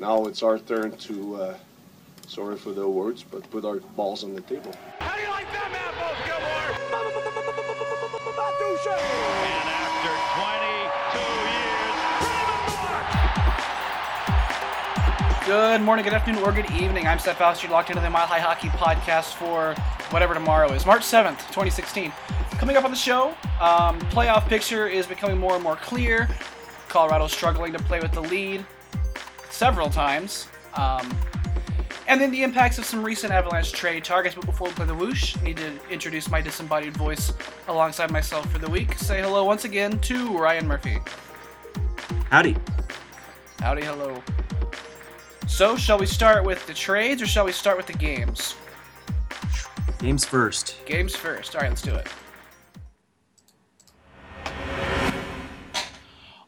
now it's our turn to, uh, sorry for the words, but put our balls on the table. How do you like that, Matt Gilmore? And after 22 years, Good morning, good afternoon, or good evening. I'm Seth Foster, locked into the Mile High Hockey podcast for whatever tomorrow is, March 7th, 2016. Coming up on the show, um, playoff picture is becoming more and more clear. Colorado struggling to play with the lead several times. Um, and then the impacts of some recent Avalanche trade targets. But before we play the whoosh, I need to introduce my disembodied voice alongside myself for the week. Say hello once again to Ryan Murphy. Howdy. Howdy, hello. So, shall we start with the trades or shall we start with the games? Games first. Games first. All right, let's do it.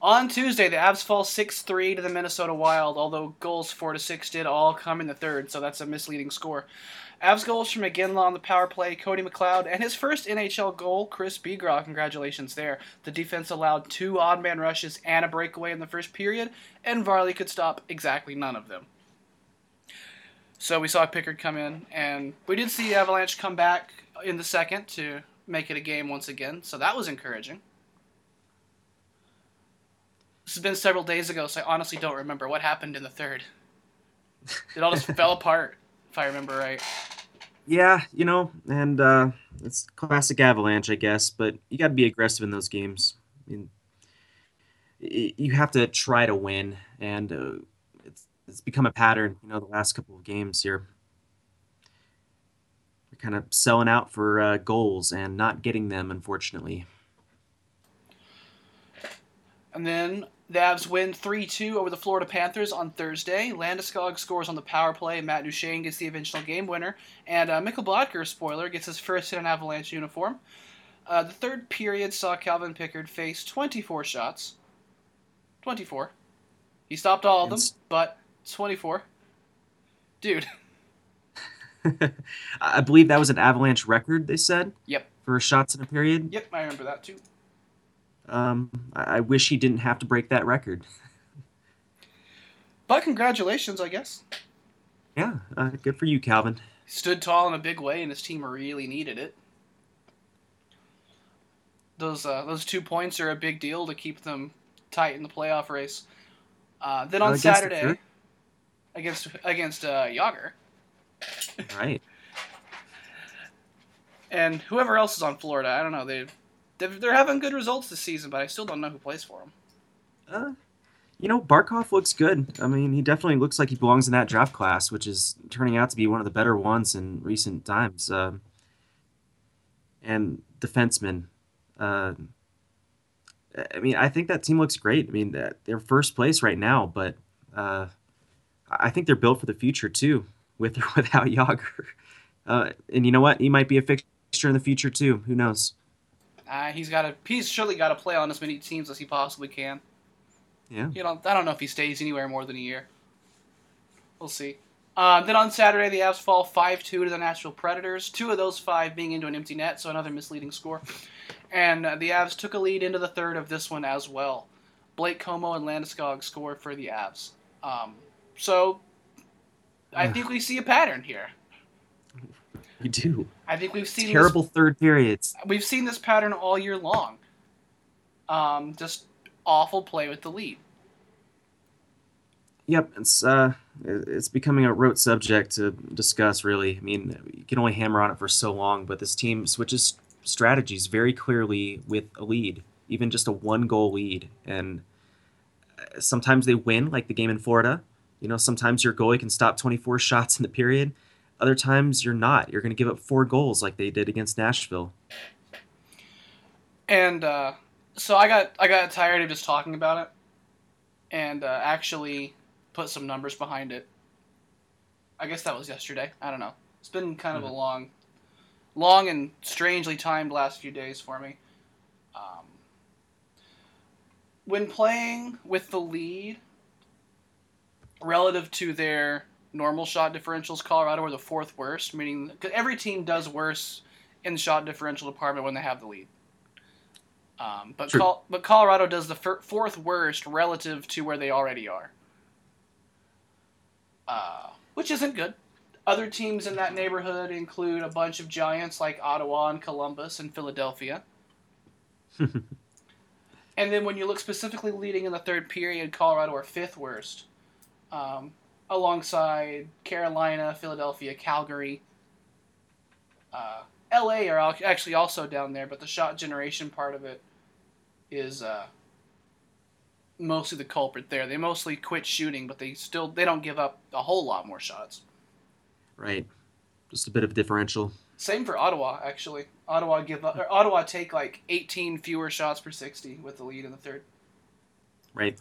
On Tuesday, the Avs fall 6-3 to the Minnesota Wild, although goals 4 to 6 did all come in the third, so that's a misleading score. Avs goals from McGinley on the power play, Cody McLeod, and his first NHL goal, Chris Bigras. Congratulations there. The defense allowed two odd man rushes and a breakaway in the first period, and Varley could stop exactly none of them. So we saw Pickard come in, and we did see Avalanche come back in the second to make it a game once again, so that was encouraging. This has been several days ago, so I honestly don't remember what happened in the third. It all just fell apart, if I remember right. Yeah, you know, and uh, it's classic Avalanche, I guess, but you got to be aggressive in those games. I mean, you have to try to win, and uh, it's it's become a pattern. You know, the last couple of games here, we're kind of selling out for uh, goals and not getting them, unfortunately. And then the Avs win 3 2 over the Florida Panthers on Thursday. Landeskog scores on the power play. Matt Duchene gets the eventual game winner. And uh, Mikkel spoiler, gets his first in an Avalanche uniform. Uh, the third period saw Calvin Pickard face 24 shots. 24. He stopped all of them, but 24. Dude. I believe that was an Avalanche record. They said Yep. for shots in a period. Yep, I remember that too. Um, I I wish he didn't have to break that record. But congratulations, I guess. Yeah, uh, good for you, Calvin. stood tall in a big way, and his team really needed it. Those uh, those two points are a big deal to keep them tight in the playoff race. Uh, then on Saturday, against against uh, Jagr Right. and whoever else is on Florida, I don't know. They they're, having good results this season, but I still don't know who plays for them. Uh, you know, Barkov looks good. I mean, he definitely looks like he belongs in that draft class, which is turning out to be one of the better ones in recent times. Um, and defensemen. Uh, I mean, I think that team looks great. I mean, they're first place right now, but uh, I think they're built for the future too, with or without Jagr. Uh, and you know what? He might be a fixture in the future too. Who knows? Uh, he's got to he's surely got to play on as many teams as he possibly can. Yeah. You know, I don't know if he stays anywhere more than a year. We'll see. Uh, then on Saturday, the Avs fall 5 2 to the Nashville Predators, two of those five being into an empty net, so another misleading score. And uh, the Avs took a lead into the third of this one as well. Blake Comeau and Landeskog score for the Avs. Um, so I think we see a pattern here. You do. I think we've seen this Terrible third periods. we've seen this pattern all year long. Um, just awful play with the lead. Yep, it's uh, it's becoming a rote subject to discuss. Really, I mean, you can only hammer on it for so long, but this team switches strategies very clearly with a lead, even just a one-goal lead, and uh, sometimes they win, like the game in Florida. You know, sometimes your goalie can stop 24 shots in the period. Other times you're not. You're going to give up four goals like they did against Nashville. And uh, so I got I got tired of just talking about it, and uh, actually put some numbers behind it. I guess that was yesterday. I don't know. It's been kind of a long, long and strangely timed last few days for me. Um, when playing with the lead, relative to their normal shot differentials, Colorado were the fourth worst. Meaning, 'cause every team does worse in the shot differential department when they have the lead. Um, but Col- but Colorado does the fir- fourth worst relative to where they already are. uh, which isn't good. Other teams in that neighborhood include a bunch of giants like Ottawa and Columbus and Philadelphia. and then when you look specifically leading in the third period, Colorado are fifth worst, um, alongside Carolina, Philadelphia, Calgary. Uh, LA are actually also down there, but the shot generation part of it is uh, mostly the culprit there. They mostly quit shooting, but they still they don't give up a whole lot more shots. Right. Just a bit of differential. Same for Ottawa, actually. Ottawa give up. Ottawa take like 18 fewer shots per 60 with the lead in the third. Right.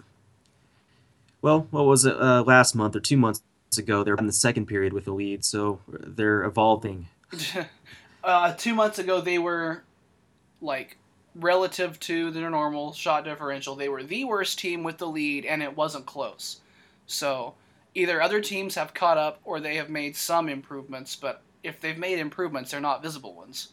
Well, what was it uh, last month or two months ago? They're in the second period with the lead, so they're evolving. uh, two months ago, they were like relative to their normal shot differential. They were the worst team with the lead, and it wasn't close. So either other teams have caught up or they have made some improvements, but if they've made improvements, they're not visible ones.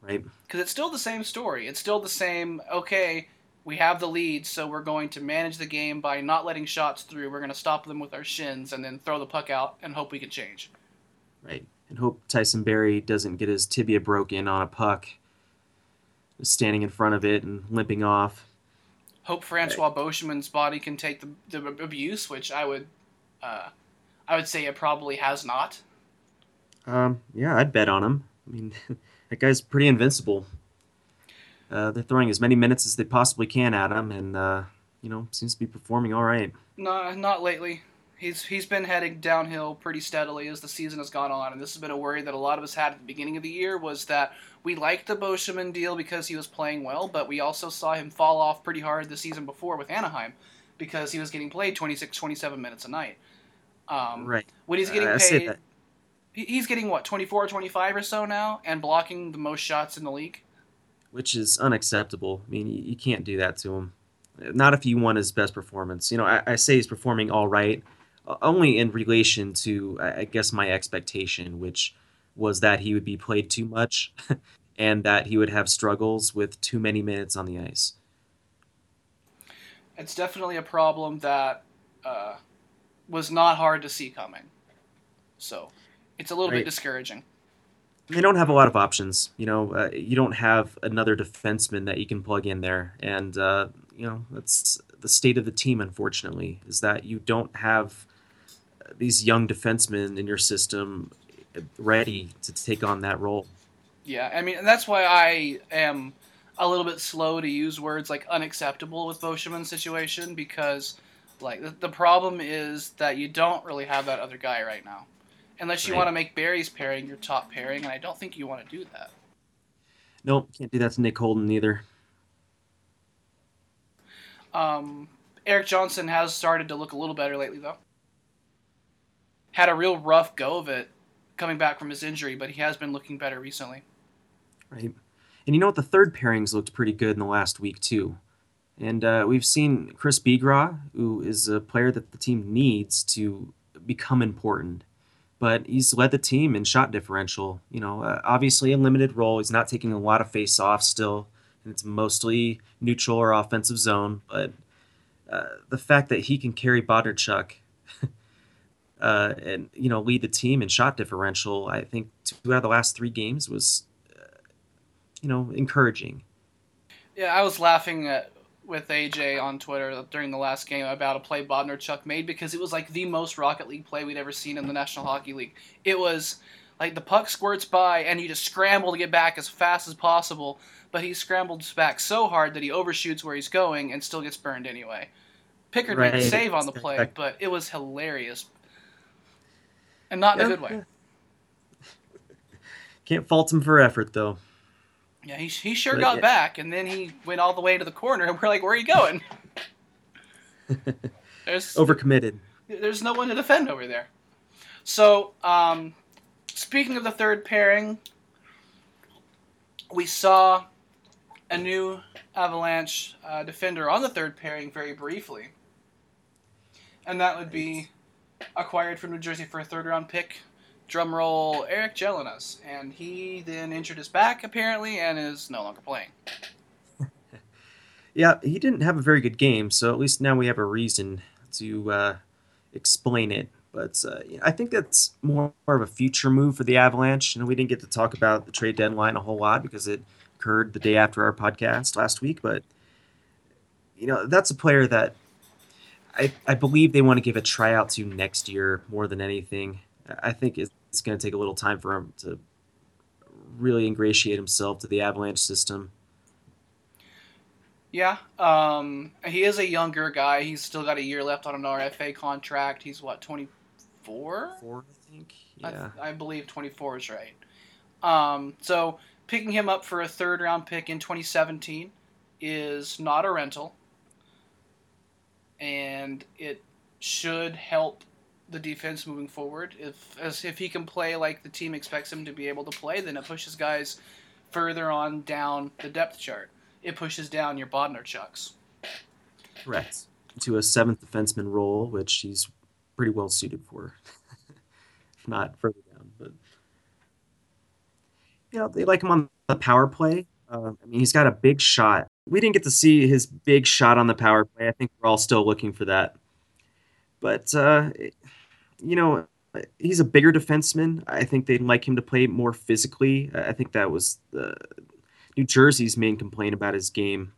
Right. Because it's still the same story. It's still the same, okay, we have the lead, so we're going to manage the game by not letting shots through. We're going to stop them with our shins and then throw the puck out and hope we can change. Right. And hope Tyson Barrie doesn't get his tibia broken on a puck, standing in front of it and limping off. Hope Francois Beauchemin's body can take the, the abuse, which I would, uh, I would say it probably has not. Um, yeah, I'd bet on him. I mean, that guy's pretty invincible. Uh, they're throwing as many minutes as they possibly can at him, and uh, you know, seems to be performing all right. No, not lately. He's he's been heading downhill pretty steadily as the season has gone on, and this has been a worry that a lot of us had at the beginning of the year was that we liked the Beauchemin deal because he was playing well, but we also saw him fall off pretty hard the season before with Anaheim because he was getting played 26, 27 minutes a night. Um, Right. When he's getting Uh, paid, he's getting what 24 or 25 or so now, and blocking the most shots in the league. Which is unacceptable. I mean, you, you can't do that to him. Not if you want his best performance. You know, I, I say he's performing all right, only in relation to, I I guess, my expectation, which was that he would be played too much and that he would have struggles with too many minutes on the ice. It's definitely a problem that uh, was not hard to see coming. So it's a little bit discouraging. They don't have a lot of options. You know, uh, you don't have another defenseman that you can plug in there, and uh, you know that's the state of the team. Unfortunately, is that you don't have these young defensemen in your system ready to take on that role. Yeah, I mean, that's why I am a little bit slow to use words like unacceptable with Beauchemin's situation because, like, the, the problem is that you don't really have that other guy right now. Unless you Right. want to make Barrie's pairing your top pairing, and I don't think you want to do that. Nope, can't do that to Nick Holden either. Um, Erik Johnson has started to look a little better lately, though. Had a real rough go of it coming back from his injury, but he has been looking better recently. Right. And you know what? The third pairings looked pretty good in the last week, too. And uh, we've seen Chris Bigras, who is a player that the team needs to become important. But he's led the team in shot differential. You know, uh, obviously a limited role. He's not taking a lot of face offs still, and it's mostly neutral or offensive zone. But uh, the fact that he can carry Bodnarchuk uh, and you know lead the team in shot differential, I think two out of the last three games was you know, encouraging. Yeah, I was laughing at, with AJ on Twitter during the last game about a play Bodnarchuk made because it was like the most Rocket League play we'd ever seen in the National Hockey League. It was like the puck squirts by and you just scramble to get back as fast as possible, but he scrambles back so hard that he overshoots where he's going and still gets burned anyway. Pickard made a save on the play, but it was hilarious. And not in a good way. Can't fault him for effort though. Yeah, he, he sure But, got yeah. back, and then he went all the way to the corner, and we're like, where are you going? There's Overcommitted. there's no one to defend over there. So, um, speaking of the third pairing, we saw a new Avalanche uh, defender on the third pairing very briefly, and that would be acquired from New Jersey for a third round pick. Drum roll, Eric Gelinas, and he then injured his back apparently and is no longer playing. Yeah, he didn't have a very good game, so at least now we have a reason to uh, explain it. But uh, I think that's more of a future move for the Avalanche. Know, we didn't get to talk about the trade deadline a whole lot because it occurred the day after our podcast last week. But you know, that's a player that I, I believe they want to give a tryout to next year more than anything. I think it's, it's going to take a little time for him to really ingratiate himself to the Avalanche system. Yeah, um, he is a younger guy. He's still got a year left on an RFA contract. He's what twenty four? Four, I think. Yeah, I, I believe twenty four is right. Um, so picking him up for a third round pick in twenty seventeen is not a rental, and it should help the defense moving forward. If as if he can play like the team expects him to be able to play, then it pushes guys further on down the depth chart it pushes down your Bodnarchuks. Correct. To a seventh defenseman role, which he's pretty well suited for. not further down, but you know they like him on the power play. Uh, I mean, he's got a big shot. We didn't get to see his big shot on the power play. I think we're all still looking for that. But uh, you know, he's a bigger defenseman. I think they'd like him to play more physically. I think that was the New Jersey's main complaint about his game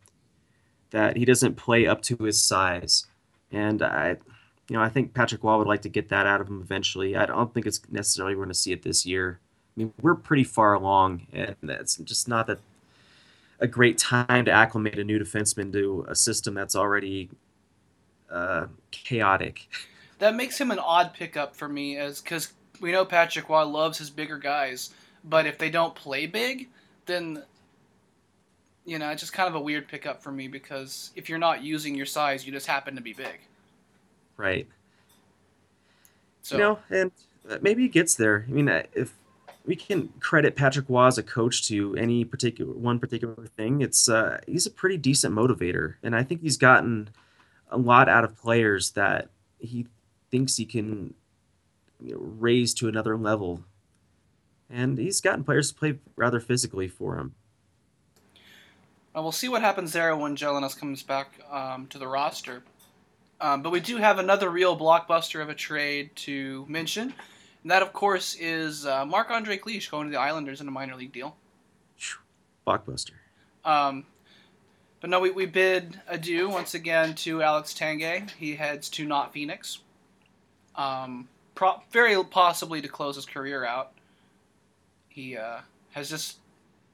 that he doesn't play up to his size, and I, you know, I think Patrick Roy would like to get that out of him eventually. I don't think it's necessarily we're going to see it this year. I mean, we're pretty far along, and it's just not that a great time to acclimate a new defenseman to a system that's already uh, chaotic. That makes him an odd pickup for me, as because we know Patrick Roy loves his bigger guys, but if they don't play big, then you know, it's just kind of a weird pickup for me because if you're not using your size, you just happen to be big. Right. So, you know, and uh, maybe he gets there. I mean, uh, if we can credit Patrick Roy as a coach to any particular one particular thing, it's uh, he's a pretty decent motivator, and I think he's gotten a lot out of players that he thinks he can you know, raise to another level, and he's gotten players to play rather physically for him. Uh, we'll see what happens there when Gelinas comes back um, to the roster. Um, but we do have another real blockbuster of a trade to mention. And that, of course, is uh, Marc Andre Cliche going to the Islanders in a minor league deal. Blockbuster. Um, but no, we, we bid adieu once again to Alex Tanguay. He heads to not Phoenix. Um, pro- very possibly to close his career out. He uh, has just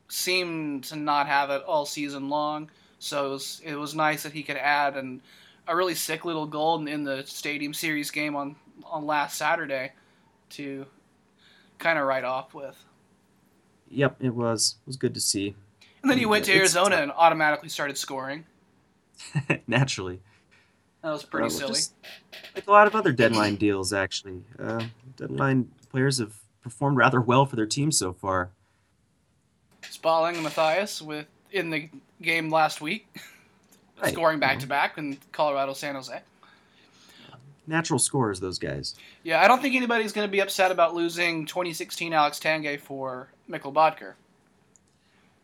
seemed to not have it all season long. So it was it was nice that he could add an, a really sick little goal in, in the Stadium Series game on on last Saturday to kind of write off with. Yep, it was. It was good to see. And then he went to Arizona and automatically started scoring. Naturally. That was pretty silly. like a lot of other deadline deals, actually. Uh, deadline players have performed rather well for their team so far. Spaling and Matthias with in the game last week, right. scoring back to back in Colorado San Jose. Natural scores, those guys. Yeah, I don't think anybody's going to be upset about losing 2016 Alex Tanguay for Mikkel Bodker.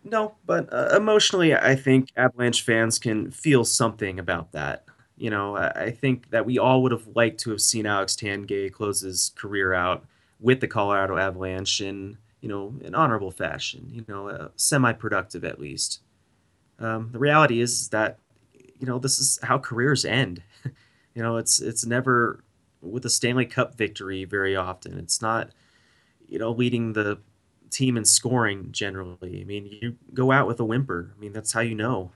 No, but uh, emotionally, I think Avalanche fans can feel something about that. You know, I think that we all would have liked to have seen Alex Tanguay close his career out with the Colorado Avalanche in, you know, an honorable fashion, you know, uh, semi-productive at least. Um, the reality is that, you know, this is how careers end. you know, it's it's never with a Stanley Cup victory very often. It's not, you know, leading the team in scoring generally. I mean, you go out with a whimper. I mean, that's how you know.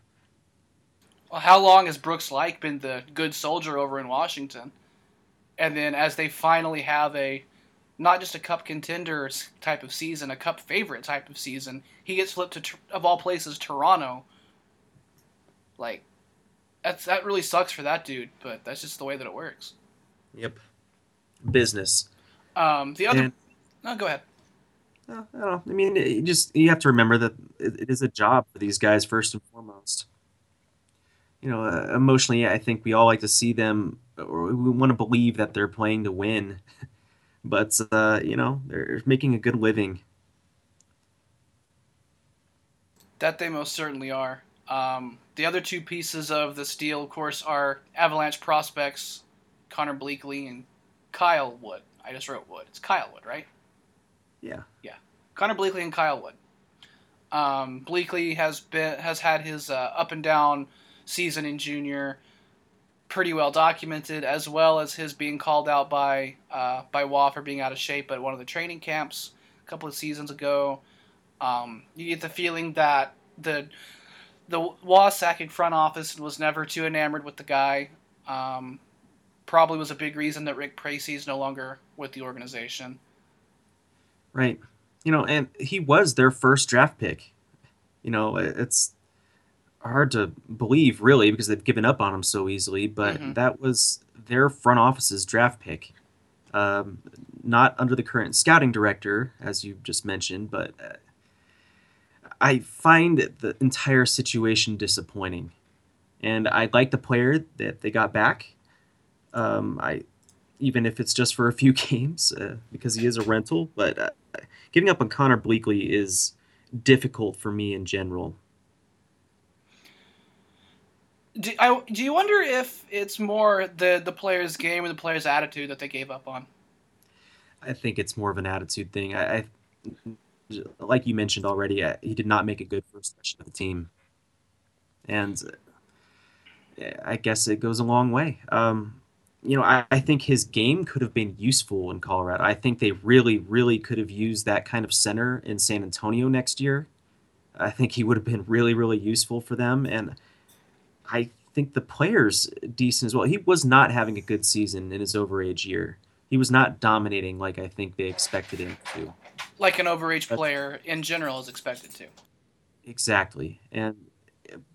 Well, how long has Brooks Laich been the good soldier over in Washington? And then as they finally have a not just a cup contender type of season, a cup favorite type of season. He gets flipped to of all places Toronto. Like that's that really sucks for that dude, but that's just the way that it works. Yep. Business. Um, the other. And, no, go ahead. Uh, I don't know. I mean, you just you have to remember that it is a job for these guys first and foremost. You know, uh, emotionally, I think we all like to see them, or we want to believe that they're playing to win. but uh, you know they're making a good living. That they most certainly are. Um, the other two pieces of this deal, of course, are Avalanche prospects, Conner Bleackley and Kyle Wood. I just wrote Wood. It's Kyle Wood, right? Yeah. Yeah. Conner Bleackley and Kyle Wood. Um, Bleackley has been has had his uh, up and down season in junior pretty well documented, as well as his being called out by uh, by Roy for being out of shape at one of the training camps a couple of seasons ago. Um, you get the feeling that the the Waugh-Sakic front office was never too enamored with the guy. Um, probably was a big reason that Rick Pracey is no longer with the organization. Right. You know, and he was their first draft pick. You know, it's hard to believe really because they've given up on him so easily, but Mhm. that was their front office's draft pick. Um, not under the current scouting director, as you just mentioned, but uh, I find the entire situation disappointing. And I like the player that they got back. Um, I even if it's just for a few games uh, because he is a rental, but uh, giving up on Conner Bleackley is difficult for me in general. Do, I, do you wonder if it's more the, the player's game or the player's attitude that they gave up on? I think it's more of an attitude thing. I, I like you mentioned already, uh, he did not make a good first session of the team, and uh, I guess it goes a long way. Um, you know, I, I think his game could have been useful in Colorado. I think they really, really could have used that kind of center in San Antonio next year. I think he would have been really, really useful for them, and I think the player's decent as well. He was not having a good season in his overage year. He was not dominating like I think they expected him to. Like an overage That's- player in general is expected to. Exactly. And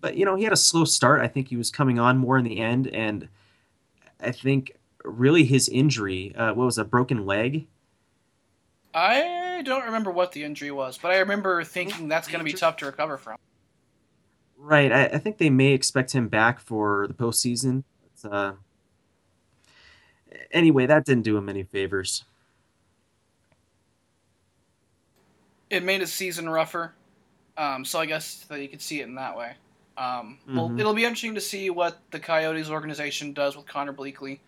but you know, he had a slow start. I think he was coming on more in the end and I think really his injury, uh, what was a broken leg? I don't remember what the injury was, but I remember thinking that's going to be tough to recover from. Right. I, I think they may expect him back for the postseason. But, uh, anyway, that didn't do him any favors. It made his season rougher, um, so I guess that you could see it in that way. Um, Well, Mhm. it'll be interesting to see what the Coyotes organization does with Conner Bleackley,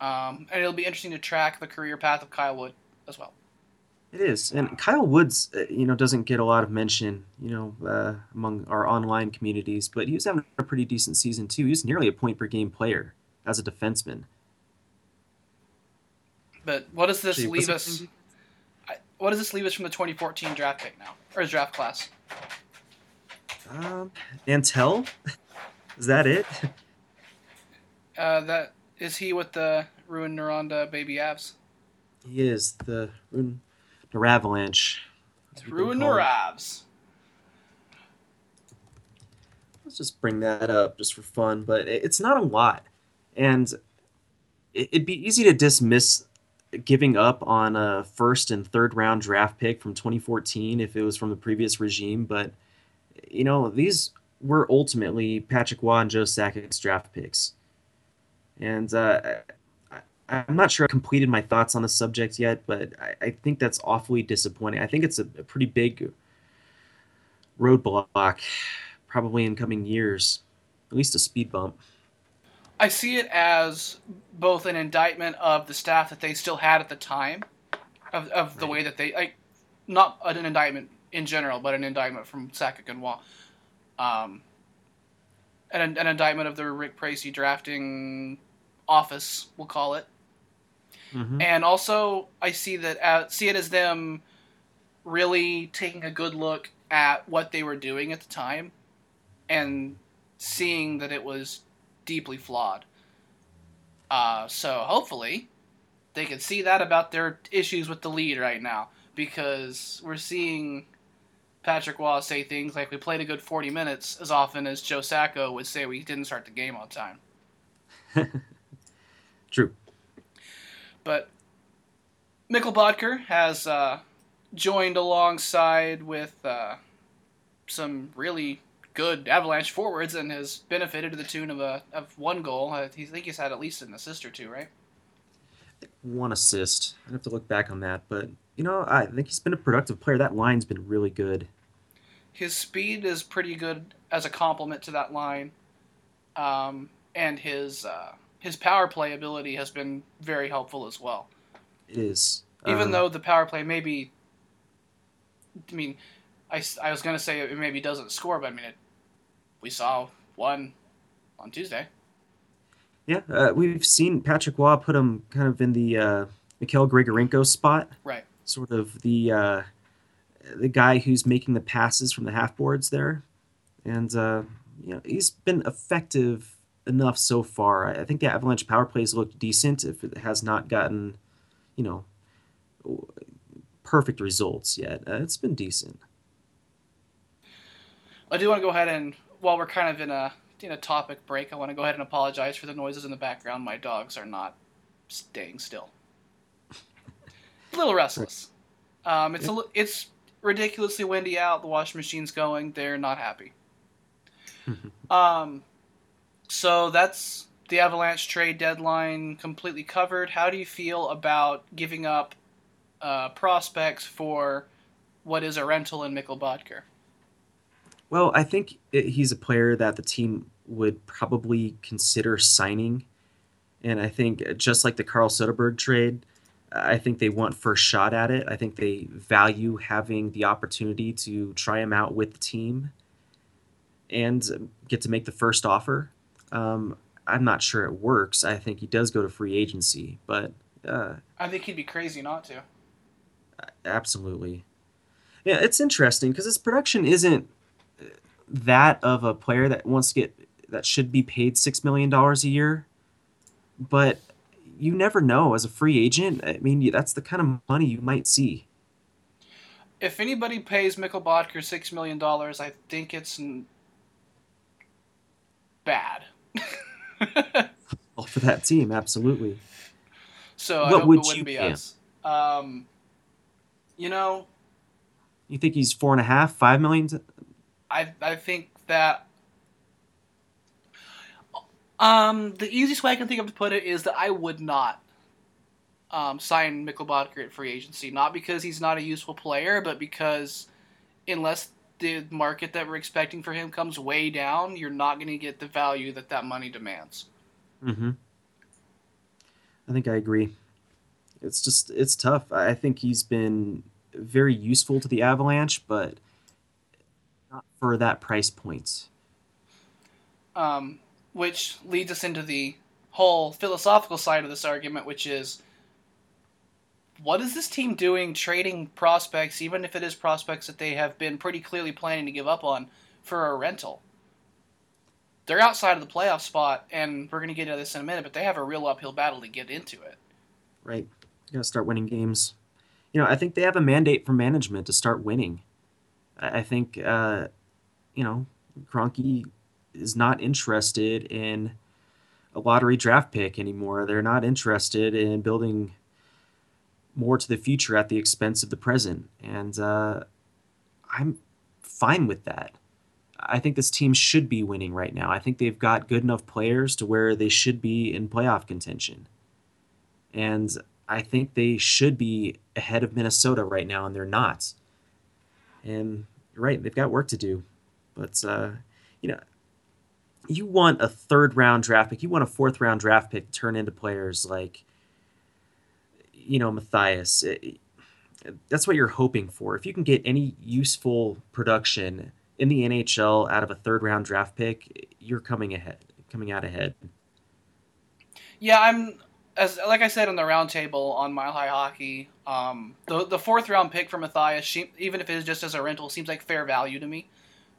um, and it'll be interesting to track the career path of Kyle Wood as well. It is, and Kyle Woods, uh, you know, doesn't get a lot of mention, you know, uh, among our online communities, but he was having a pretty decent season too. He was nearly a point per game player as a defenseman. But what does this Gee, leave us? I- What does this leave us from the 2014 draft pick now, or his draft class? Um, Nantel, is that it? Uh, that is he with the Rouyn-Noranda baby Avs. He is the Run- the Avalanche. as we've been Ruined called. Noravs. Let's just bring that up just for fun, but it's not a lot, and it- it'd be easy to dismiss giving up on a first and third round draft pick from 2014 if it was from the previous regime, but you know these were ultimately Patrick Roy and Joe Sakic's draft picks, and uh, I'm not sure I completed my thoughts on the subject yet, but I, I think that's awfully disappointing. I think it's a, a pretty big roadblock, probably in coming years, at least a speed bump. I see it as both an indictment of the staff that they still had at the time, of, of the Right. way that they like, not an indictment in general, but an indictment from Sakic and Roy. Um, an, an indictment of the Rick Pracey drafting office, we'll call it. Mm-hmm. and also I see that uh, see it as them really taking a good look at what they were doing at the time, and seeing that it was deeply flawed. Uh, so hopefully, they can see that about their issues with the lead right now, because we're seeing Patrick Roy say things like we played a good 40 minutes as often as Joe Sacco would say we didn't start the game on time. True. But Mikkel Bodker has uh, joined alongside with uh, some really good Avalanche forwards and has benefited to the tune of a of one goal. I think he's had at least an assist or two, right? One assist. I'd have to look back on that, but you know, I think he's been a productive player. That line's been really good. His speed is pretty good as a complement to that line, um, and his uh, his power play ability has been very helpful as well. It is. Even Um, though the power play maybe, I mean, I, I was gonna say it maybe doesn't score, but I mean, it, we saw one on Tuesday. Yeah, uh, we've seen Patrick Roy put him kind of in the uh, Mikhail Grigorenko spot, Right. sort of the uh, the guy who's making the passes from the half boards there, and uh, you know he's been effective enough so far. I think the Avalanche power plays looked decent if it has not gotten, you know, perfect results yet. Uh, it's been decent. I do want to go ahead and while we're kind of in a in a topic break, I want to go ahead and apologize for the noises in the background. My dogs are not staying still. a little restless. Um, it's a it's ridiculously windy out. The washing machine's going. They're not happy. um, so that's the Avalanche trade deadline completely covered. How do you feel about giving up uh, prospects for what is a rental in Mikkel Bodker? Well, I think it, he's a player that the team would probably consider signing. And I think uh, just like the Carl Soderberg trade, I think they want first shot at it. I think they value having the opportunity to try him out with the team and get to make the first offer. Um, I'm not sure it works. I think he does go to free agency, but uh, I think he'd be crazy not to. Absolutely. Yeah, it's interesting because his production isn't that of a player that wants to get that should be paid six million dollars a year, but you never know as a free agent. I mean, that's the kind of money you might see. If anybody pays Mikkel Bodker six million dollars, I think it's bad. Well, for that team, absolutely. so I What hope would it wouldn't you be us. Um, you know, You think he's four and a half, five million? to- I I think that um the easiest way I can think of to put it is that I would not um, sign Mikkel Bodker at free agency, not because he's not a useful player, but because unless the market that we're expecting for him comes way down, you're not going to get the value that that money demands. Mm-hmm. I think I agree. It's just it's tough. I I think he's been very useful to the Avalanche, but not for that price point. um, which leads us into the whole philosophical side of this argument, which is what is this team doing trading prospects, even if it is prospects that they have been pretty clearly planning to give up on, for a rental? They're outside of the playoff spot, and we're going to get into this in a minute, but they have a real uphill battle to get into it. Right. You gotta start winning games. You know, I think they have a mandate from management to start winning. I think, uh, you know, Kroenke is not interested in a lottery draft pick anymore. They're not interested in building more to the future at the expense of the present. And uh, I'm fine with that. I think this team should be winning right now. I think they've got good enough players to where they should be in playoff contention. And I think they should be ahead of Minnesota right now, and they're not. And you're right, they've got work to do. But, uh, you know, you want a third round draft pick, you want a fourth round draft pick turn into players like, you know, Matthias. It- that's what you're hoping for. If you can get any useful production in the NHL out of a third round draft pick, you're coming ahead, coming out ahead. Yeah, I'm as like I said on the roundtable on Mile High Hockey. Um, the the fourth round pick for Matthias, she, even if it is just as a rental, seems like fair value to me,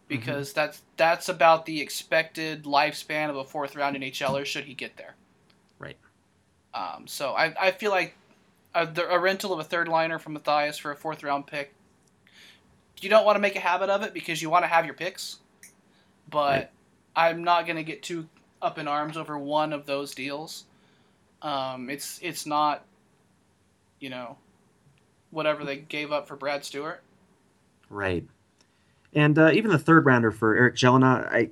because that's that's about the expected lifespan of a fourth round NHLer should he get there. Right. Um, so I I feel like a, the- a rental of a third liner from Matthias for a fourth round pick. You don't want to make a habit of it because you want to have your picks, but Right. I'm not going to get too up in arms over one of those deals. Um, it's it's not, you know, whatever they gave up for Brad Stuart. Right. And uh, even the third rounder for Eric Jelena, I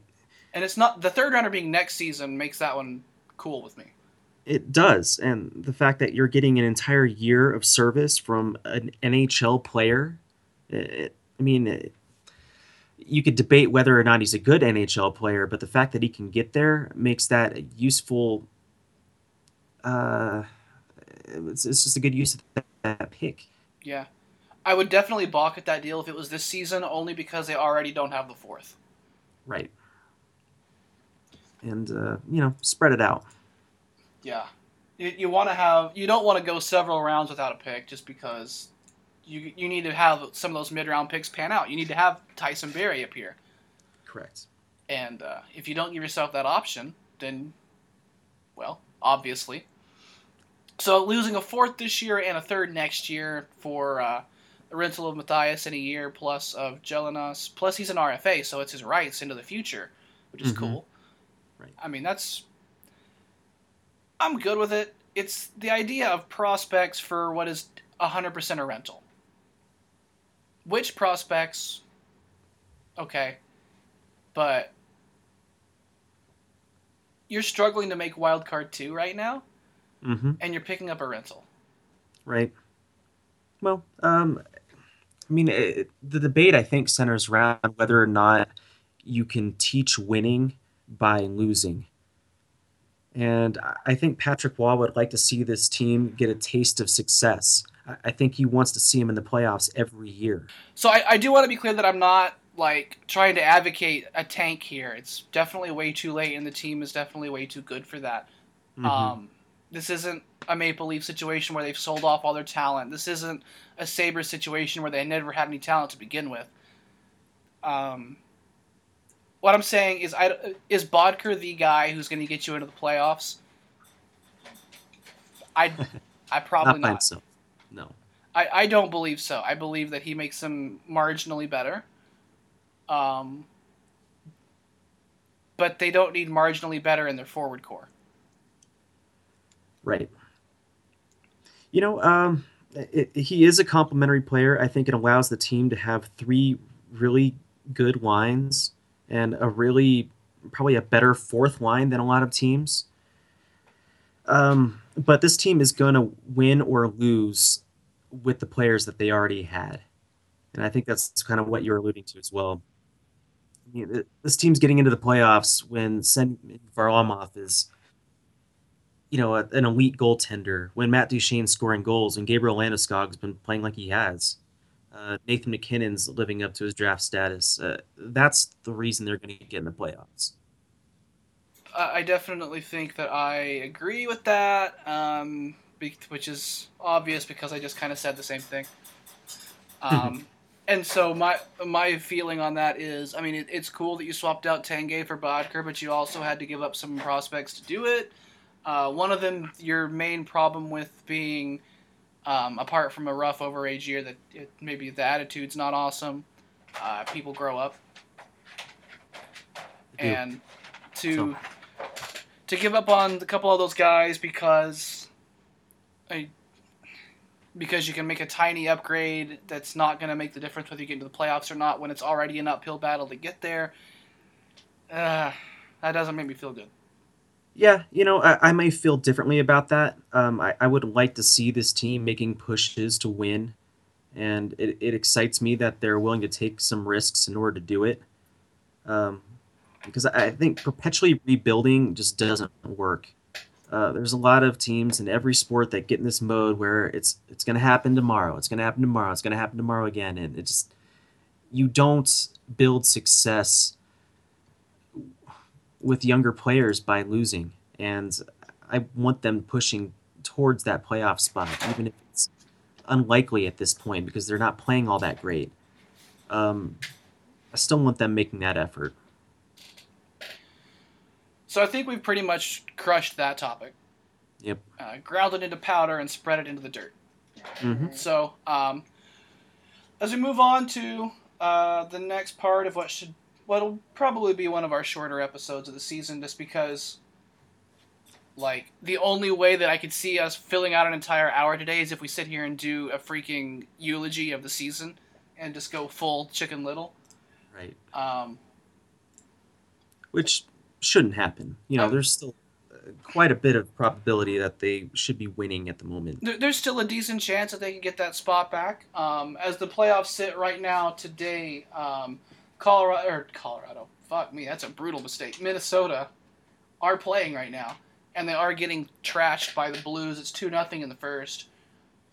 And it's not the third rounder being next season makes that one cool with me. It does, and the fact that you're getting an entire year of service from an NHL player, it, I mean, it, you could debate whether or not he's a good NHL player, but the fact that he can get there makes that a useful uh, it's, it's just a good use of that, that pick. Yeah. I would definitely balk at that deal if it was this season, only because they already don't have the fourth. Right. And uh, you know, spread it out. Yeah. You, you want to have you don't want to go several rounds without a pick just because you you need to have some of those mid round picks pan out. You need to have Tyson Barrie appear, Correct. and uh, if you don't give yourself that option, then well, obviously. So losing a fourth this year and a third next year for uh, the rental of Matthias in a year plus of Gelinas, plus he's an RFA, so it's his rights into the future, which is Mhm. cool. Right. I mean, that's. I'm good with it. It's the idea of prospects for what is 100% a rental. Which prospects? Okay. But. You're struggling to make wild card 2 right now, Mm-hmm. and you're picking up a rental. Right. Well, um, I mean, it, the debate I think centers around whether or not you can teach winning by losing. And I- think Patrick Roy would like to see this team get a taste of success. I- think he wants to see him in the playoffs every year. So I, I do want to be clear that I'm not like trying to advocate a tank here. It's definitely way too late, and the team is definitely way too good for that. Mhm. Um, this isn't a Maple Leaf situation where they've sold off all their talent. This isn't a Sabres situation where they never had any talent to begin with. Um, what I'm saying is, I, is Bodker the guy who's going to get you into the playoffs? I, I probably not not. himself. No. I, I don't believe so. I believe that he makes them marginally better. Um, but they don't need marginally better in their forward core. Right. You know, um, it, he is a complementary player. I think it allows the team to have three really good lines and a really probably a better fourth line than a lot of teams. Um, but this team is going to win or lose with the players that they already had, and I think that's kind of what you're alluding to as well. I mean, this team's getting into the playoffs when Sen Varlamov is you know, a, an elite goaltender. When Matt Duchene's scoring goals and Gabriel Landeskog's been playing like he has, uh, Nathan MacKinnon's living up to his draft status. Uh, that's the reason they're going to get in the playoffs. I definitely think that I agree with that, um, be- which is obvious because I just kind of said the same thing. Um, and so my my feeling on that is, I mean, it, it's cool that you swapped out Tanguay for Bodker, but you also had to give up some prospects to do it. Uh, one of them, your main problem with being, um, apart from a rough overage year, that it, maybe the attitude's not awesome. Uh, people grow up, and to to give up on a couple of those guys because I, because you can make a tiny upgrade that's not going to make the difference whether you get into the playoffs or not when it's already an uphill battle to get there. Uh, that doesn't make me feel good. Yeah, you know, I, I may feel differently about that. Um, I, I would like to see this team making pushes to win, and it, it excites me that they're willing to take some risks in order to do it. Um, because I think perpetually rebuilding just doesn't work. Uh, there's a lot of teams in every sport that get in this mode where it's it's going to happen tomorrow. It's going to happen tomorrow. It's going to happen tomorrow again, and it just you don't build success with younger players by losing, and I want them pushing towards that playoff spot, even if it's unlikely at this point because they're not playing all that great. Um, I still want them making that effort. So I think we've pretty much crushed that topic. Yep. Uh, ground it into powder and spread it into the dirt. hmm So, um, as we move on to uh, the next part of what should what'll probably be one of our shorter episodes of the season, just because, like, the only way that I could see us filling out an entire hour today is if we sit here and do a freaking eulogy of the season and just go full Chicken Little. Right. Um, Which shouldn't happen. You know, Um, there's still uh, quite a bit of probability that they should be winning at the moment. there's still a decent chance that they can get that spot back. Um, as the playoffs sit right now today, um, Colorado or Colorado, fuck me, that's a brutal mistake. Minnesota are playing right now, and they are getting trashed by the Blues. It's two nothing in the first,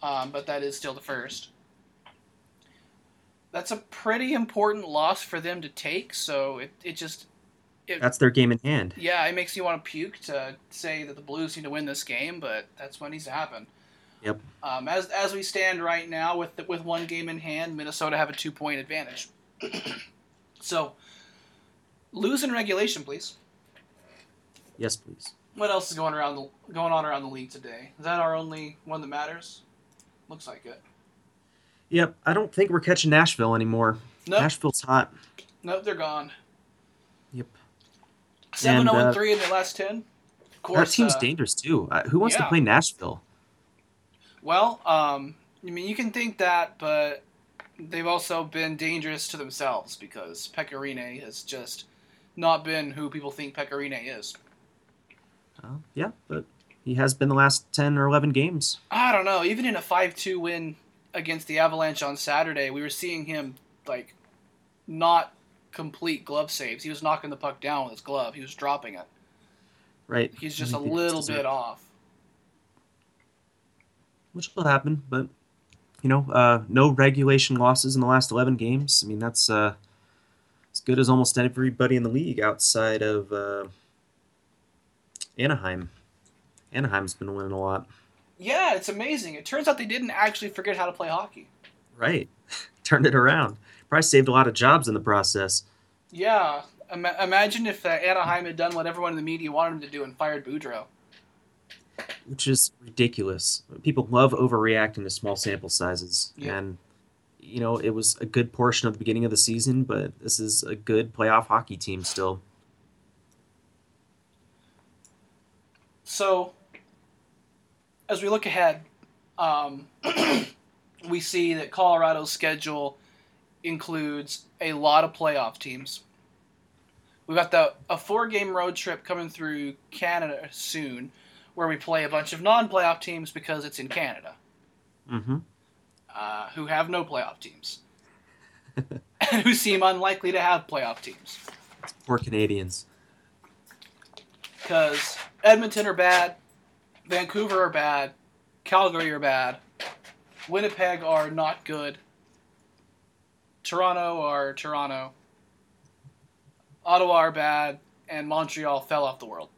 um, but that is still the first. That's a pretty important loss for them to take. So it, it just That's their game in hand. yeah, it makes you want to puke to say that the Blues need to win this game, but that's what needs to happen. Yep. Um, as as we stand right now, with with one game in hand, Minnesota have a two point advantage. so, lose in regulation, please. Yes, please. What else is going around the going on around the league today? Is that our only one that matters? Looks like it. Yep. I don't think we're catching Nashville anymore. Nope, Nashville's hot. nope, they're gone. Yep. Seven And, zero uh, three in their last ten. Of That course, team's uh, dangerous too. Uh, who wants yeah. to play Nashville? Well, um, I mean, you can think that, but they've also been dangerous to themselves because Pekka Rinne has just not been who people think Pekka Rinne is. Uh, yeah, but he has been the last ten or eleven games. I don't know. Even in a five-two win against the Avalanche on Saturday, we were seeing him like not complete glove saves. He was knocking the puck down with his glove. He was dropping it. Right. He's just a little bit off. which will happen. But you know, uh, no regulation losses in the last eleven games. I mean, that's uh, as good as almost everybody in the league outside of uh, Anaheim. Anaheim's been winning a lot. Yeah, it's amazing. It turns out they didn't actually forget how to play hockey. Right, turned it around. Probably saved a lot of jobs in the process. Yeah. Ima- imagine if uh, Anaheim had done what everyone in the media wanted them to do and fired Boudreau. Which is ridiculous. People love overreacting to small sample sizes, Yeah. and you know it was a good portion of the beginning of the season, but this is a good playoff hockey team still. So, as we look ahead, um, we see that Colorado's schedule includes a lot of playoff teams. We've got the a four game road trip coming through Canada soon, where we play a bunch of non playoff teams because it's in Canada, Mm-hmm. uh, who have no playoff teams, and who seem unlikely to have playoff teams. Poor Canadians. because Edmonton are bad, Vancouver are bad, Calgary are bad, Winnipeg are not good, Toronto are Toronto, Ottawa are bad, and Montreal fell off the world.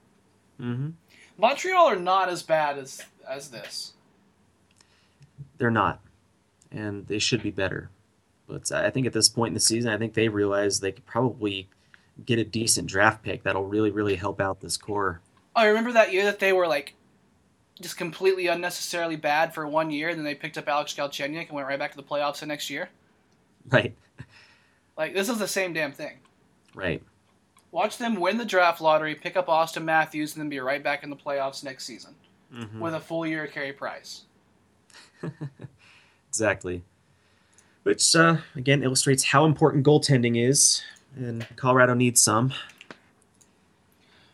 Mm-hmm. Montreal are not as bad as as this. They're not, and they should be better. But I think at this point in the season, I think they realize they could probably get a decent draft pick that'll really, really help out this core. Oh, I remember that year that they were like just completely unnecessarily bad for one year, and then they picked up Alex Galchenyuk and went right back to the playoffs the next year. Right, Like this is the same damn thing. right. Watch them win the draft lottery, pick up Auston Matthews, and then be right back in the playoffs next season Mhm. with a full year of Carey Price. Exactly. Which, uh, again, illustrates how important goaltending is, and Colorado needs some.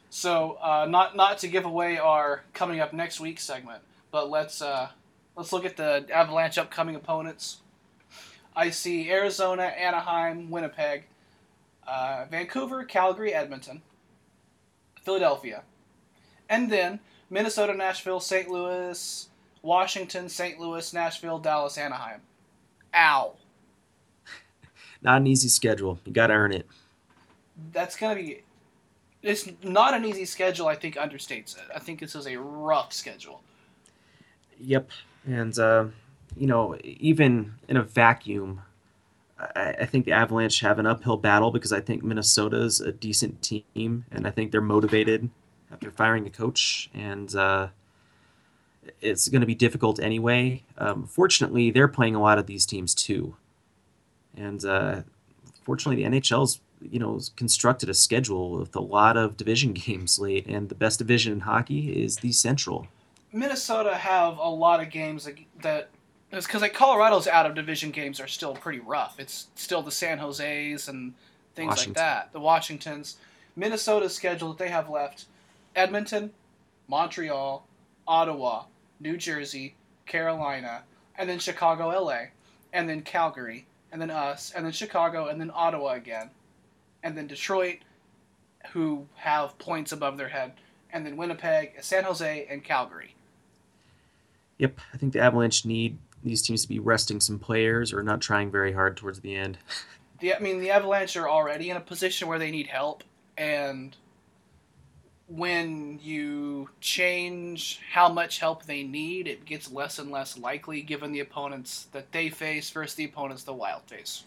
So, uh, not not to give away our coming up next week segment, but let's uh, let's look at the Avalanche upcoming opponents. I see Arizona, Anaheim, Winnipeg, uh, Vancouver, Calgary, Edmonton, Philadelphia, and then Minnesota, Nashville, St. Louis, Washington, St. Louis, Nashville, Dallas, Anaheim. Ow. Not an easy schedule. You got to earn it. that's gonna be it's not an easy schedule i think understates it i think this is a rough schedule Yep. And, uh, you know, even in a vacuum, I, I think the Avalanche have an uphill battle because I think Minnesota's a decent team, and I think they're motivated after firing a coach, and uh, it's going to be difficult anyway. Um, fortunately, they're playing a lot of these teams too, and uh, fortunately, the NHL's you know constructed a schedule with a lot of division games late, and the best division in hockey is the Central. minnesota have a lot of games that it's because like colorado's out of division games are still pretty rough. It's still the san jose's and things like that the washingtons. Minnesota's schedule that they have left edmonton montreal ottawa new jersey carolina and then chicago la and then calgary and then us and then chicago and then ottawa again and then detroit who have points above their head and then Winnipeg, San Jose, and Calgary. Yep, I think the Avalanche need these teams to be resting some players or not trying very hard towards the end. The, I mean, the Avalanche are already in a position where they need help, and when you change how much help they need, it gets less and less likely given the opponents that they face versus the opponents the Wild face.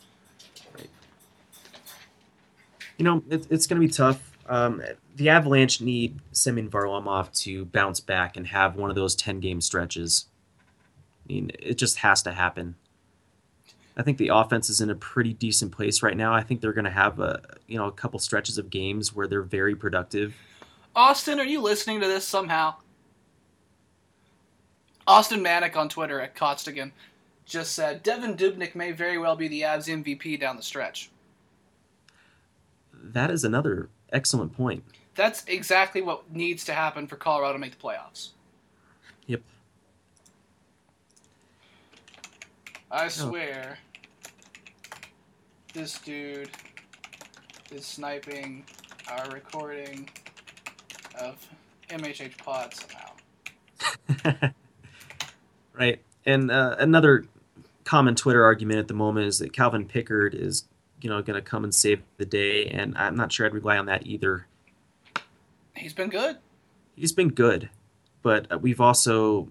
You know, it, it's going to be tough. Um, the Avalanche need Semyon Varlamov to bounce back and have one of those 10 game stretches. I mean, it just has to happen. I think the offense is in a pretty decent place right now. I think they're going to have a you know a couple stretches of games where they're very productive. Austin, are you listening to this somehow? Austin Manick on Twitter at Costigan just said Devan Dubnyk may very well be the Avs MVP down the stretch. That is another excellent point. That's exactly what needs to happen for Colorado to make the playoffs. Yep. I swear, this dude is sniping our recording of MHH Pod somehow. right. And uh, another common Twitter argument at the moment is that Calvin Pickard is, you know, going to come and save the day, and I'm not sure I'd rely on that either. He's been good. He's been good, but uh, we've also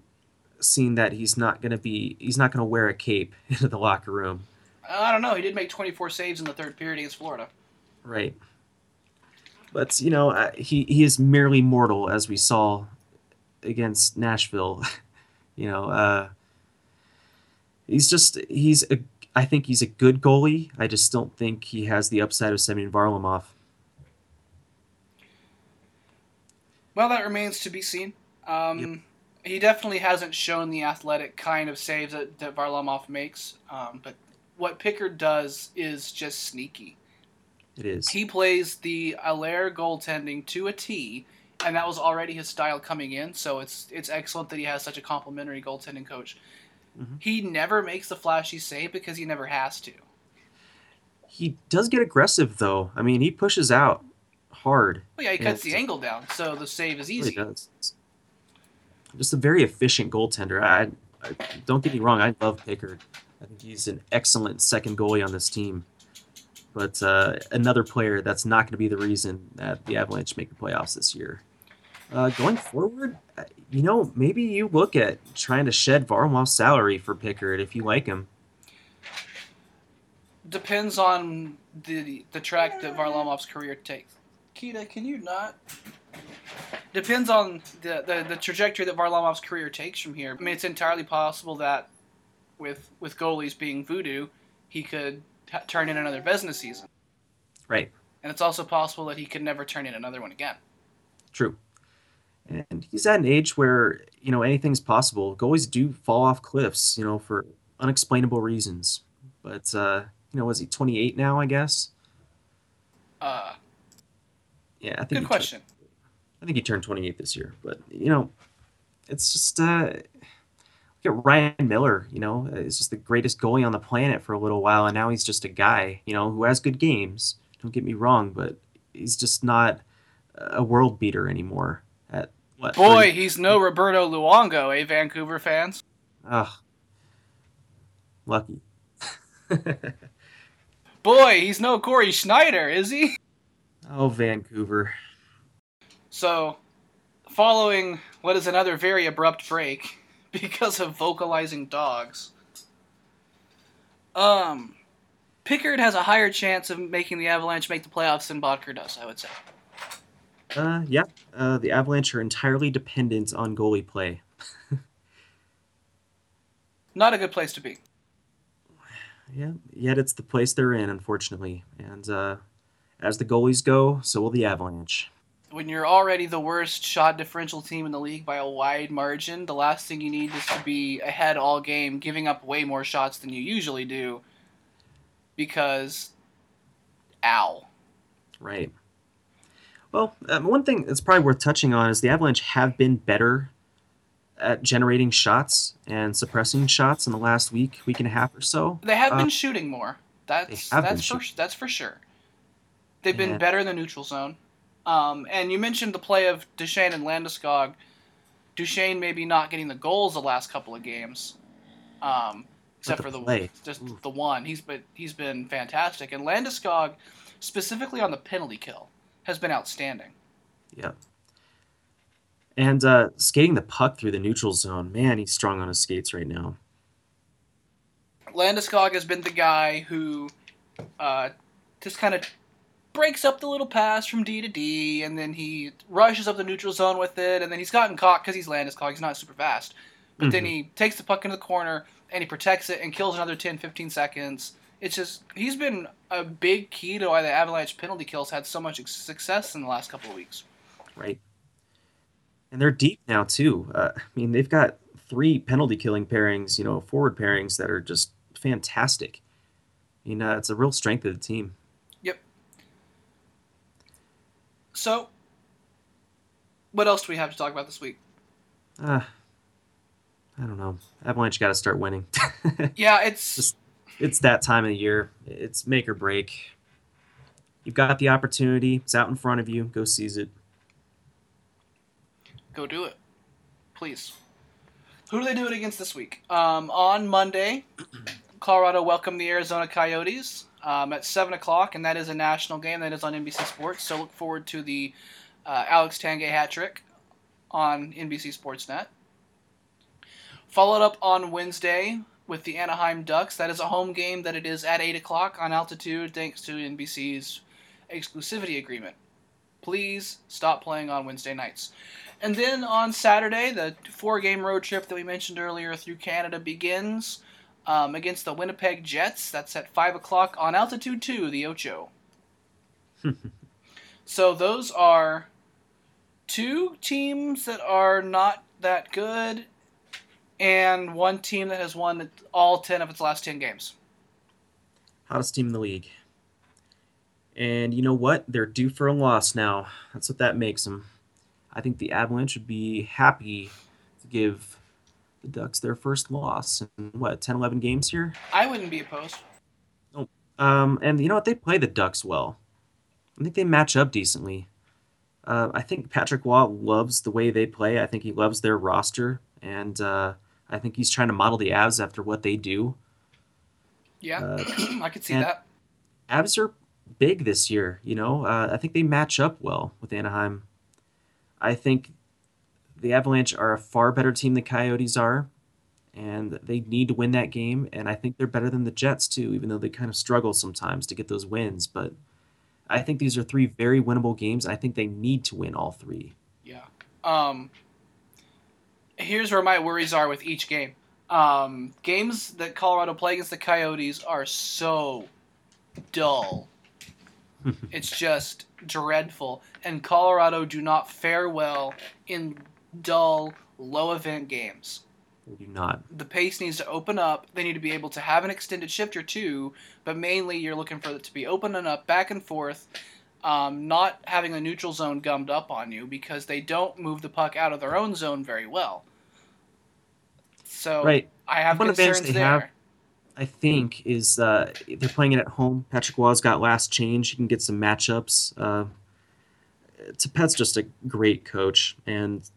seen that he's not going to be he's not going to wear a cape into the locker room. I don't know. He did make 24 saves in the third period against Florida. Right. But you know, uh, he he is merely mortal, as we saw against Nashville. you know, uh, he's just he's a I think he's a good goalie. I just don't think he has the upside of Semyon Varlamov. Well, that remains to be seen. Um, Yep. He definitely hasn't shown the athletic kind of saves that, that Varlamov makes, um, but what Pickard does is just sneaky. It is. He plays the Allaire goaltending to a T, and that was already his style coming in. So it's it's excellent that he has such a complimentary goaltending coach. Mhm. He never makes the flashy save because he never has to. He does get aggressive though. I mean, he pushes out hard. Well, yeah, he cuts the angle down, so the save is easy. really does. Just a very efficient goaltender. I, I don't get me wrong. I love Pickard. I think he's an excellent second goalie on this team. But uh, another player that's not going to be the reason that the Avalanche make the playoffs this year. Uh, going forward, you know, maybe you look at trying to shed Varlamov's salary for Pickard if you like him. Depends on the the track that Varlamov's career takes. Kita, can you not? Depends on the, the, the trajectory that Varlamov's career takes from here. I mean, it's entirely possible that with with goalies being voodoo, he could ha- turn in another Vezina season, Right. and it's also possible that he could never turn in another one again. True. And he's at an age where, you know, anything's possible. Goalies do fall off cliffs, you know, for unexplainable reasons. But, uh, you know, was he 28 now, I guess? Uh, Yeah, I think good question. I think he turned 28 this year. But, you know, it's just, uh, look at Ryan Miller, you know, he's just the greatest goalie on the planet for a little while. And now he's just a guy, you know, who has good games. Don't get me wrong, but he's just not a world beater anymore. At what? Boy, 30 he's no Roberto Luongo, eh, Vancouver fans? Ugh. Lucky. Boy, he's no Cory Schneider, is he? oh, Vancouver. So, following what is another very abrupt break because of vocalizing dogs, um, Pickard has a higher chance of making the Avalanche make the playoffs than Boedker does, I would say. Uh, yeah. Uh, the Avalanche are entirely dependent on goalie play. Not a good place to be. Yeah. Yet it's the place they're in, unfortunately. And uh, as the goalies go, so will the Avalanche. When you're already the worst shot differential team in the league by a wide margin, the last thing you need is to be ahead all game, giving up way more shots than you usually do. Because, ow. Right. Well, um, one thing that's probably worth touching on is the Avalanche have been better at generating shots and suppressing shots in the last week, week and a half or so. They have Uh, been shooting more. That's that's for that's for sure. They've been And- better in the neutral zone. Um, and you mentioned the play of Duchene and Landeskog. Duchene maybe not getting the goals the last couple of games, um, except for the play. just Oof. the one. He's been he's been fantastic, and Landeskog, specifically on the penalty kill, has been outstanding. Yeah. And uh, skating the puck through the neutral zone, man, he's strong on his skates right now. Landeskog has been the guy who uh, just kind of breaks up the little pass from D to D, and then he rushes up the neutral zone with it, and then he's gotten caught because he's Landeskog. He's not super fast. But then Mhm. he takes the puck into the corner, and he protects it and kills another 10, 15 seconds. It's just, he's been a big key to why the Avalanche penalty kills had so much success in the last couple of weeks. right? And they're deep now too. Uh, I mean, they've got three penalty killing pairings, you know, forward pairings that are just fantastic. I mean, uh, it's a real strength of the team. So, what else do we have to talk about this week? Uh, I don't know. Avalanche got to start winning. Yeah, it's. Just- it's that time of the year. It's make or break. You've got the opportunity. It's out in front of you. Go seize it. Go do it, please. Who do they do it against this week? Um, on Monday, Colorado welcomed the Arizona Coyotes um, at seven o'clock, and that is a national game that is on NBC Sports. So look forward to the uh, Alex Tanguay hat trick on NBC Sportsnet. Followed up on Wednesday with the Anaheim Ducks. That is a home game that it is at eight o'clock on altitude, thanks to NBC's exclusivity agreement. Please stop playing on Wednesday nights. And then on Saturday, the four game road trip that we mentioned earlier through Canada begins um, against the Winnipeg Jets. That's at 5 o'clock on Altitude 2, the Ocho. so those are two teams that are not that good, and one team that has won all 10 of its last 10 games. Hottest team in the league. And you know what? They're due for a loss now. That's what that makes them. I think the Avalanche would be happy to give the Ducks their first loss in what 10, 11 games here. I wouldn't be opposed. Um, and you know what? They play the Ducks well. I think they match up decently. Uh, I think Patrick Roy loves the way they play. I think he loves their roster, and uh, I think he's trying to model the Avs after what they do. Yeah, Uh, I could see that. Avs are big this year. You know, uh, I think they match up well with Anaheim. I think the Avalanche are a far better team than the Coyotes are, and they need to win that game. And I think they're better than the Jets too, even though they kind of struggle sometimes to get those wins. But I think these are three very winnable games. I think they need to win all three. Yeah. Um, here's where my worries are with each game. Um, games that Colorado play against the Coyotes are so dull. it's just dreadful. And Colorado do not fare well in dull, low event games. They do not. The pace needs to open up. They need to be able to have an extended shift or two, but mainly you're looking for it to be opening up back and forth, um, not having the neutral zone gummed up on you because they don't move the puck out of their own zone very well. So Right. I have One advantage concerns they there. have- I think is uh, they're playing it at home. Patrick Roy's got last change. He can get some matchups. Uh, Tippett's just a great coach, and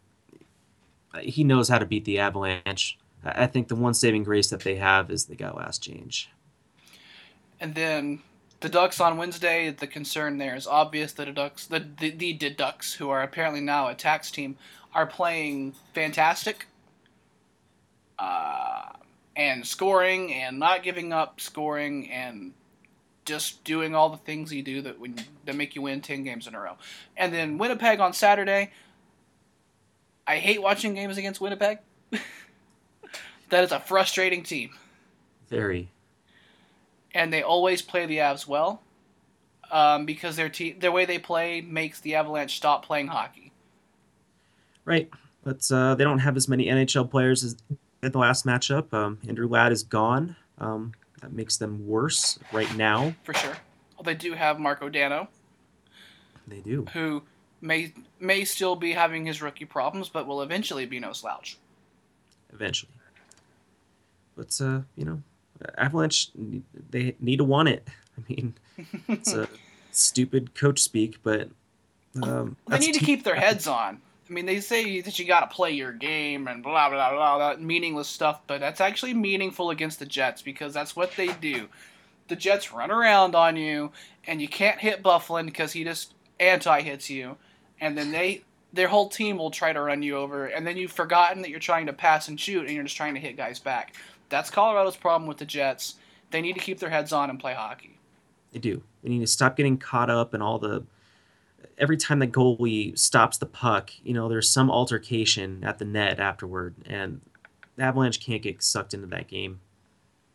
he knows how to beat the Avalanche. I think the one saving grace that they have is they got last change. And then the Ducks on Wednesday, the concern there is obvious the Ducks, the, the, the Ducks, who are apparently now a tax team, are playing fantastic. Uh, and scoring and not giving up scoring and just doing all the things you do that when, that make you win 10 games in a row. And then Winnipeg on Saturday. I hate watching games against Winnipeg. that is a frustrating team Very. and they always play the Avs well, um, because their te- their way they play makes the Avalanche stop playing hockey. Right. But uh, they don't have as many NHL players as in the last matchup. Um, Andrew Ladd is gone. Um, that makes them worse right now. for sure. Well, they do have Marko Dano, They do. who may may still be having his rookie problems, but will eventually be no slouch. eventually. But uh, you know, Avalanche they need to want it. I mean, it's a stupid coach speak, but Um, They need to keep their heads on. I mean, they say that you got to play your game and blah blah blah that meaningless stuff, but that's actually meaningful against the Jets because that's what they do. The Jets run around on you, and you can't hit Byfuglien because he just anti hits you, and then they their whole team will try to run you over, and then you've forgotten that you're trying to pass and shoot, and you're just trying to hit guys back. That's Colorado's problem with the Jets. They need to keep their heads on and play hockey. They do. They need to stop getting caught up in all the. Every time the goalie stops the puck, you know, there's some altercation at the net afterward, and the Avalanche can't get sucked into that game.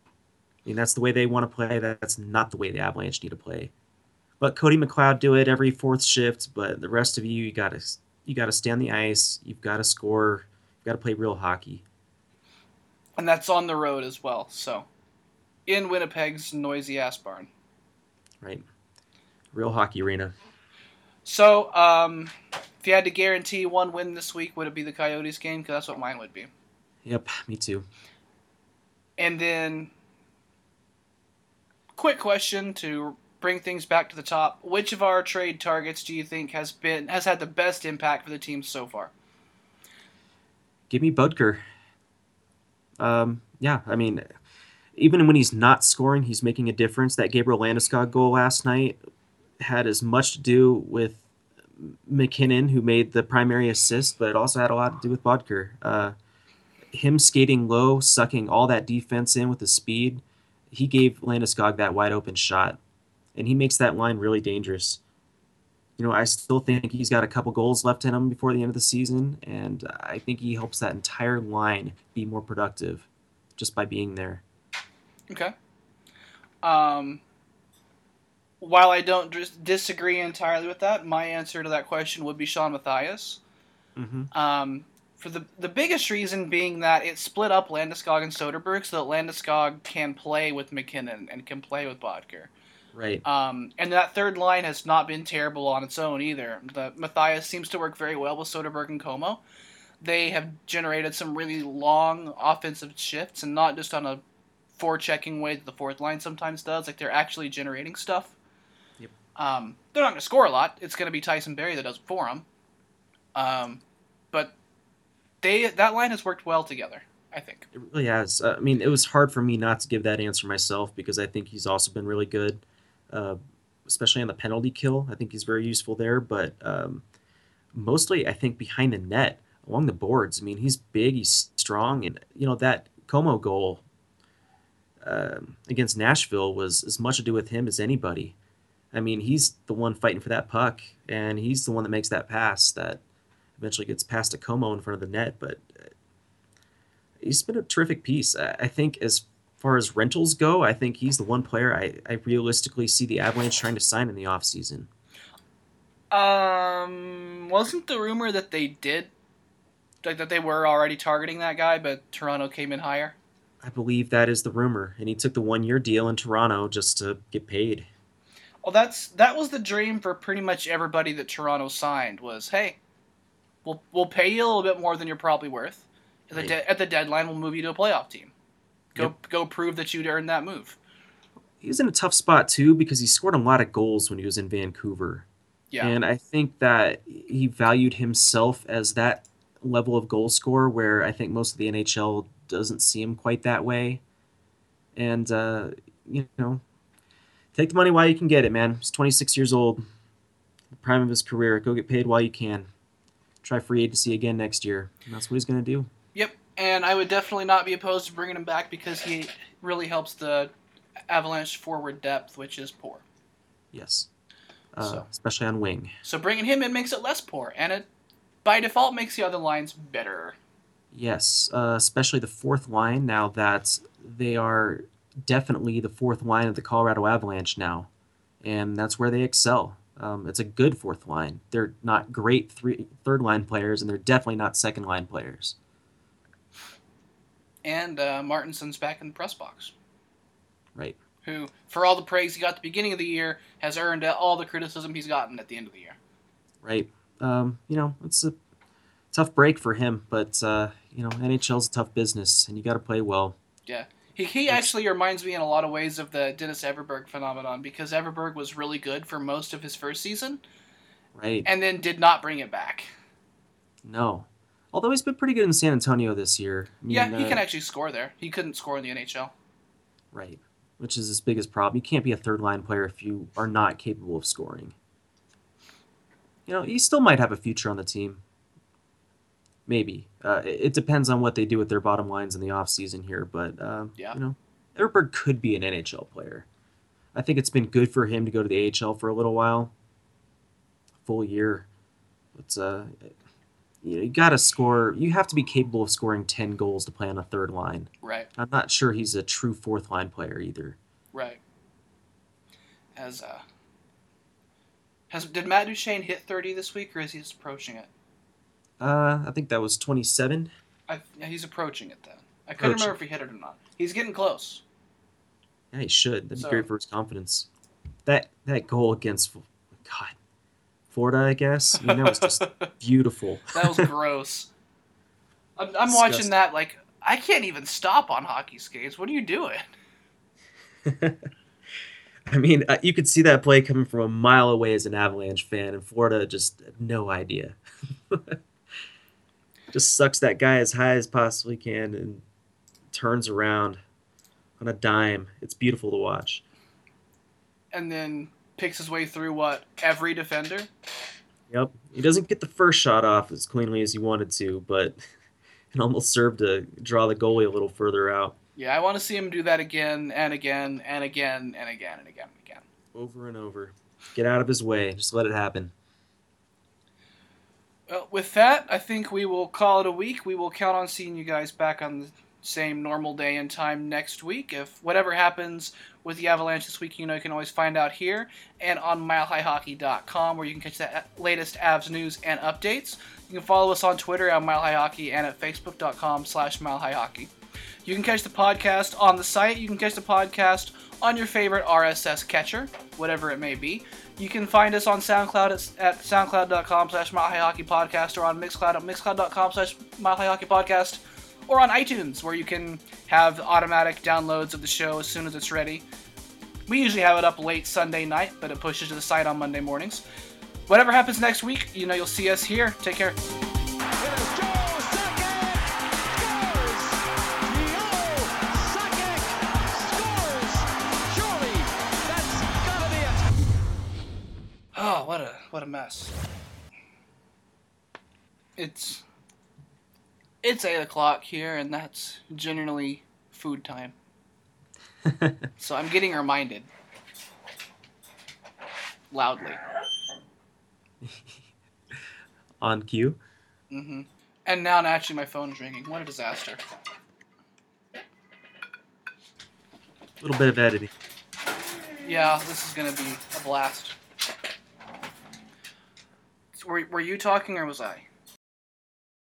I mean, that's the way they want to play. That's not the way the Avalanche need to play. But Cody McLeod do it every fourth shift. But the rest of you, you gotta you gotta stay on the ice. You've got to score. You've got to play real hockey. And that's on the road as well. So, in Winnipeg's noisy ass barn. Right. Real hockey arena. So, um, if you had to guarantee one win this week, would it be the Coyotes game? Because that's what mine would be. Yep, me too. And then, quick question to bring things back to the top: Which of our trade targets do you think has been has had the best impact for the team so far? Give me Boedker. Um, yeah, I mean, even when he's not scoring, he's making a difference. That Gabriel Landeskog goal last night had as much to do with MacKinnon, who made the primary assist, but it also had a lot to do with Boedker. Uh, him skating low, sucking all that defense in with his speed, he gave Landeskog that wide open shot, and he makes that line really dangerous. You know, I still think he's got a couple goals left in him before the end of the season, and I think he helps that entire line be more productive just by being there. Okay. Um, while I don't disagree entirely with that, my answer to that question would be Shawn Matthias. Mm-hmm. Um, for the the biggest reason being that it split up Landeskog and Soderberg so that Landeskog can play with MacKinnon and can play with Boedker. Right. Um, and that third line has not been terrible on its own either. The Matthias seems to work very well with Soderberg and Comeau. They have generated some really long offensive shifts, and not just on a forechecking way that the fourth line sometimes does. Like they're actually generating stuff. Yep. Um, they're not going to score a lot. It's going to be Tyson Barrie that does it for them. Um, but they that line has worked well together. I think. It really has. Uh, I mean, it was hard for me not to give that answer myself because I think he's also been really good, uh, especially on the penalty kill. I think he's very useful there, but um, mostly I think behind the net, along the boards. I mean, he's big, he's strong, and you know that Comeau goal um against Nashville was as much to do with him as anybody. I mean, he's the one fighting for that puck, and he's the one that makes that pass that eventually gets past to Comeau in front of the net. But uh, he's been a terrific piece. I, I think as far as rentals go, I think he's the one player I, I realistically see the Avalanche trying to sign in the offseason. Um, wasn't the rumor that they did, like that they were already targeting that guy, but Toronto came in higher? I believe that is the rumor, and he took the one year deal in Toronto just to get paid. Well, that's that was the dream for pretty much everybody that Toronto signed. Was hey, we'll we'll pay you a little bit more than you're probably worth. At the, Right. de- at the deadline, we'll move you to a playoff team. Go Yep. go prove that you'd earned that move. He was in a tough spot too because he scored a lot of goals when he was in Vancouver. Yeah. And I think that he valued himself as that level of goal scorer where I think most of the NHL doesn't see him quite that way. And, uh, you know, take the money while you can get it, man. He's 26 years old, prime of his career. Go get paid while you can. Try free agency again next year. And that's what he's going to do. And I would definitely not be opposed to bringing him back because he really helps the Avalanche forward depth, which is poor. Yes. Uh, So. Especially on wing. So bringing him in makes it less poor, and it by default makes the other lines better. Yes, uh, especially the fourth line now that they are definitely the fourth line of the Colorado Avalanche now, and that's where they excel. Um, it's a good fourth line. They're not great three third line players, and they're definitely not second line players. And uh, Martinsen's back in the press box, Right. who, for all the praise he got at the beginning of the year, has earned all the criticism he's gotten at the end of the year. Right. Um, you know, it's a tough break for him, but uh, you know, NHL's a tough business, and you got to play well. Yeah. He, he actually reminds me in a lot of ways of the Dennis Everberg phenomenon because Everberg was really good for most of his first season, Right. and then did not bring it back. No. Although he's been pretty good in San Antonio this year. I mean, yeah, he uh, can actually score there. He couldn't score in the NHL. Right. Which is his biggest problem. You can't be a third line player if you are not capable of scoring. You know, he still might have a future on the team. Maybe. Uh, it, it depends on what they do with their bottom lines in the offseason here, but, uh, Yeah. you know, Everberg could be an NHL player. I think it's been good for him to go to the AHL for a little while. Full year. But, uh, you, know, you got to score. You have to be capable of scoring 10 goals to play on a third line. Right, I'm not sure he's a true fourth line player either. right. As uh, has did Matt Duchene hit thirty this week, or is he just approaching it? Uh, I think that was 27. I, yeah, he's approaching it then. I couldn't remember if he hit it or not. He's getting close. Yeah, he should. That'd be great for his confidence. That that goal against God, Florida, I guess. I mean, that was just beautiful. That was gross. I'm, I'm watching that like I can't even stop on hockey skates. What are you doing? I mean, uh, you could see that play coming from a mile away as an Avalanche fan, and Florida just no idea. just sucks that guy as high as possibly can and turns around on a dime. It's beautiful to watch. And then picks his way through what every defender. Yep. He doesn't get the first shot off as cleanly as he wanted to, but it almost served to draw the goalie a little further out. Yeah, I want to see him do that again and again and again and again and again and again. Over and over. Get out of his way. Just let it happen. Well, with that, I think we will call it a week. We will count on seeing you guys back on the same normal day and time next week. If whatever happens with the Avalanche this week, you know you can always find out here and on milehighhockey.com where you can catch the latest Avs news and updates. You can follow us on Twitter at milehighhockey and at facebook.com slash milehighhockey. You can catch the podcast on the site. You can catch the podcast on your favorite RSS catcher, whatever it may be. You can find us on SoundCloud at, soundcloud.com slash Podcast or on Mixcloud at mixcloud.com slash Podcast or on iTunes where you can have automatic downloads of the show as soon as it's ready. We usually have it up late Sunday night, but it pushes to the site on Monday mornings. Whatever happens next week, you know you'll see us here. Take care. Oh, what a what a mess. It's it's eight o'clock here, and that's generally food time. so I'm getting reminded loudly. On cue. Mm hmm And now naturally my phone's ringing. What a disaster. A little bit of editing. Yeah, this is gonna be a blast. Were, were you talking or was I?